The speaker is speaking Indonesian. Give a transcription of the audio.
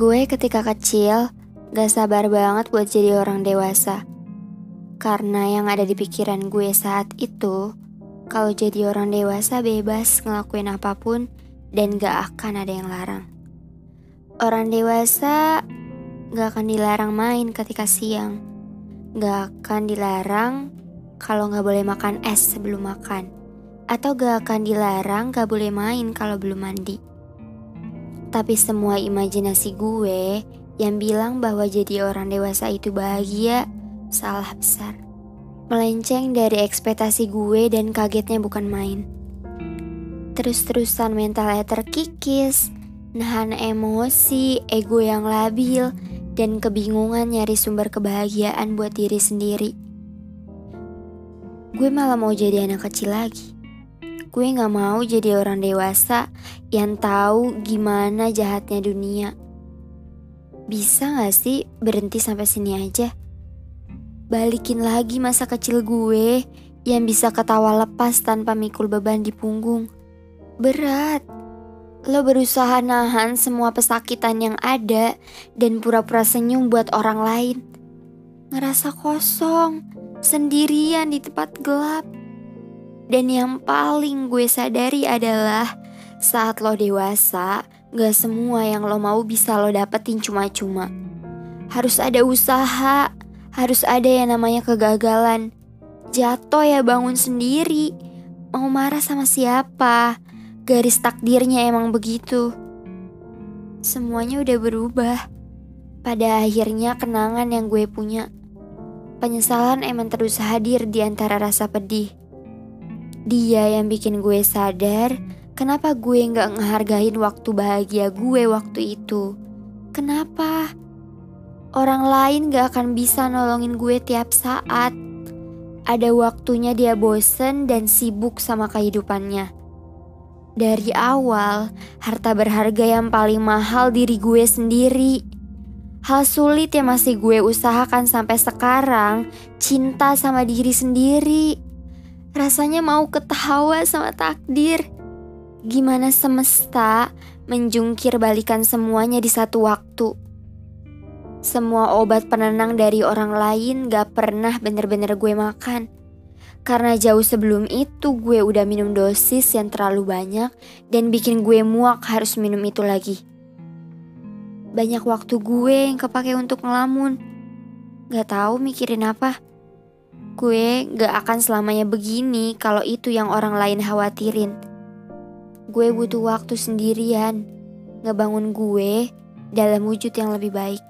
Gue ketika kecil gak sabar banget buat jadi orang dewasa. Karena yang ada di pikiran gue saat itu, kalau jadi orang dewasa bebas ngelakuin apa pun dan gak akan ada yang larang. Orang dewasa gak akan dilarang main ketika siang. Gak akan dilarang kalau gak boleh makan es sebelum makan. Atau gak akan dilarang gak boleh main kalau belum mandi. Tapi semua imajinasi gue yang bilang bahwa jadi orang dewasa itu bahagia salah besar. Melenceng dari ekspektasi gue dan kagetnya bukan main. Terus-terusan mentalnya terkikis, nahan emosi, ego yang labil, dan kebingungan nyari sumber kebahagiaan buat diri sendiri. Gue malah mau jadi anak kecil lagi. Gue gak mau jadi orang dewasa yang tahu gimana jahatnya dunia. Bisa gak sih berhenti sampai sini aja? Balikin lagi masa kecil gue yang bisa ketawa lepas tanpa mikul beban di punggung. Berat. Lo berusaha nahan semua pesakitan yang ada dan pura-pura senyum buat orang lain. Ngerasa kosong, sendirian di tempat gelap. Dan yang paling gue sadari adalah saat lo dewasa, gak semua yang lo mau bisa lo dapetin cuma-cuma. Harus ada usaha, harus ada yang namanya kegagalan. Jatuh ya bangun sendiri. Mau marah sama siapa? Garis takdirnya emang begitu. Semuanya udah berubah. Pada akhirnya kenangan yang gue punya. Penyesalan emang terus hadir di antara rasa pedih. Dia yang bikin gue sadar kenapa gue nggak ngehargain waktu bahagia gue waktu itu. Kenapa? Orang lain gak akan bisa nolongin gue tiap saat. Ada waktunya dia bosen dan sibuk sama kehidupannya. Dari awal, harta berharga yang paling mahal diri gue sendiri. Hal sulit yang masih gue usahakan sampai sekarang, cinta sama diri sendiri. Rasanya mau ketawa sama takdir. Gimana semesta menjungkir balikan semuanya di satu waktu. Semua obat penenang dari orang lain gak pernah bener-bener gue makan. Karena jauh sebelum itu gue udah minum dosis yang terlalu banyak dan bikin gue muak harus minum itu lagi. Banyak waktu gue yang kepake untuk ngelamun. Gak tahu mikirin apa. Gue gak akan selamanya begini kalau itu yang orang lain khawatirin. Gue butuh waktu sendirian, ngebangun gue dalam wujud yang lebih baik.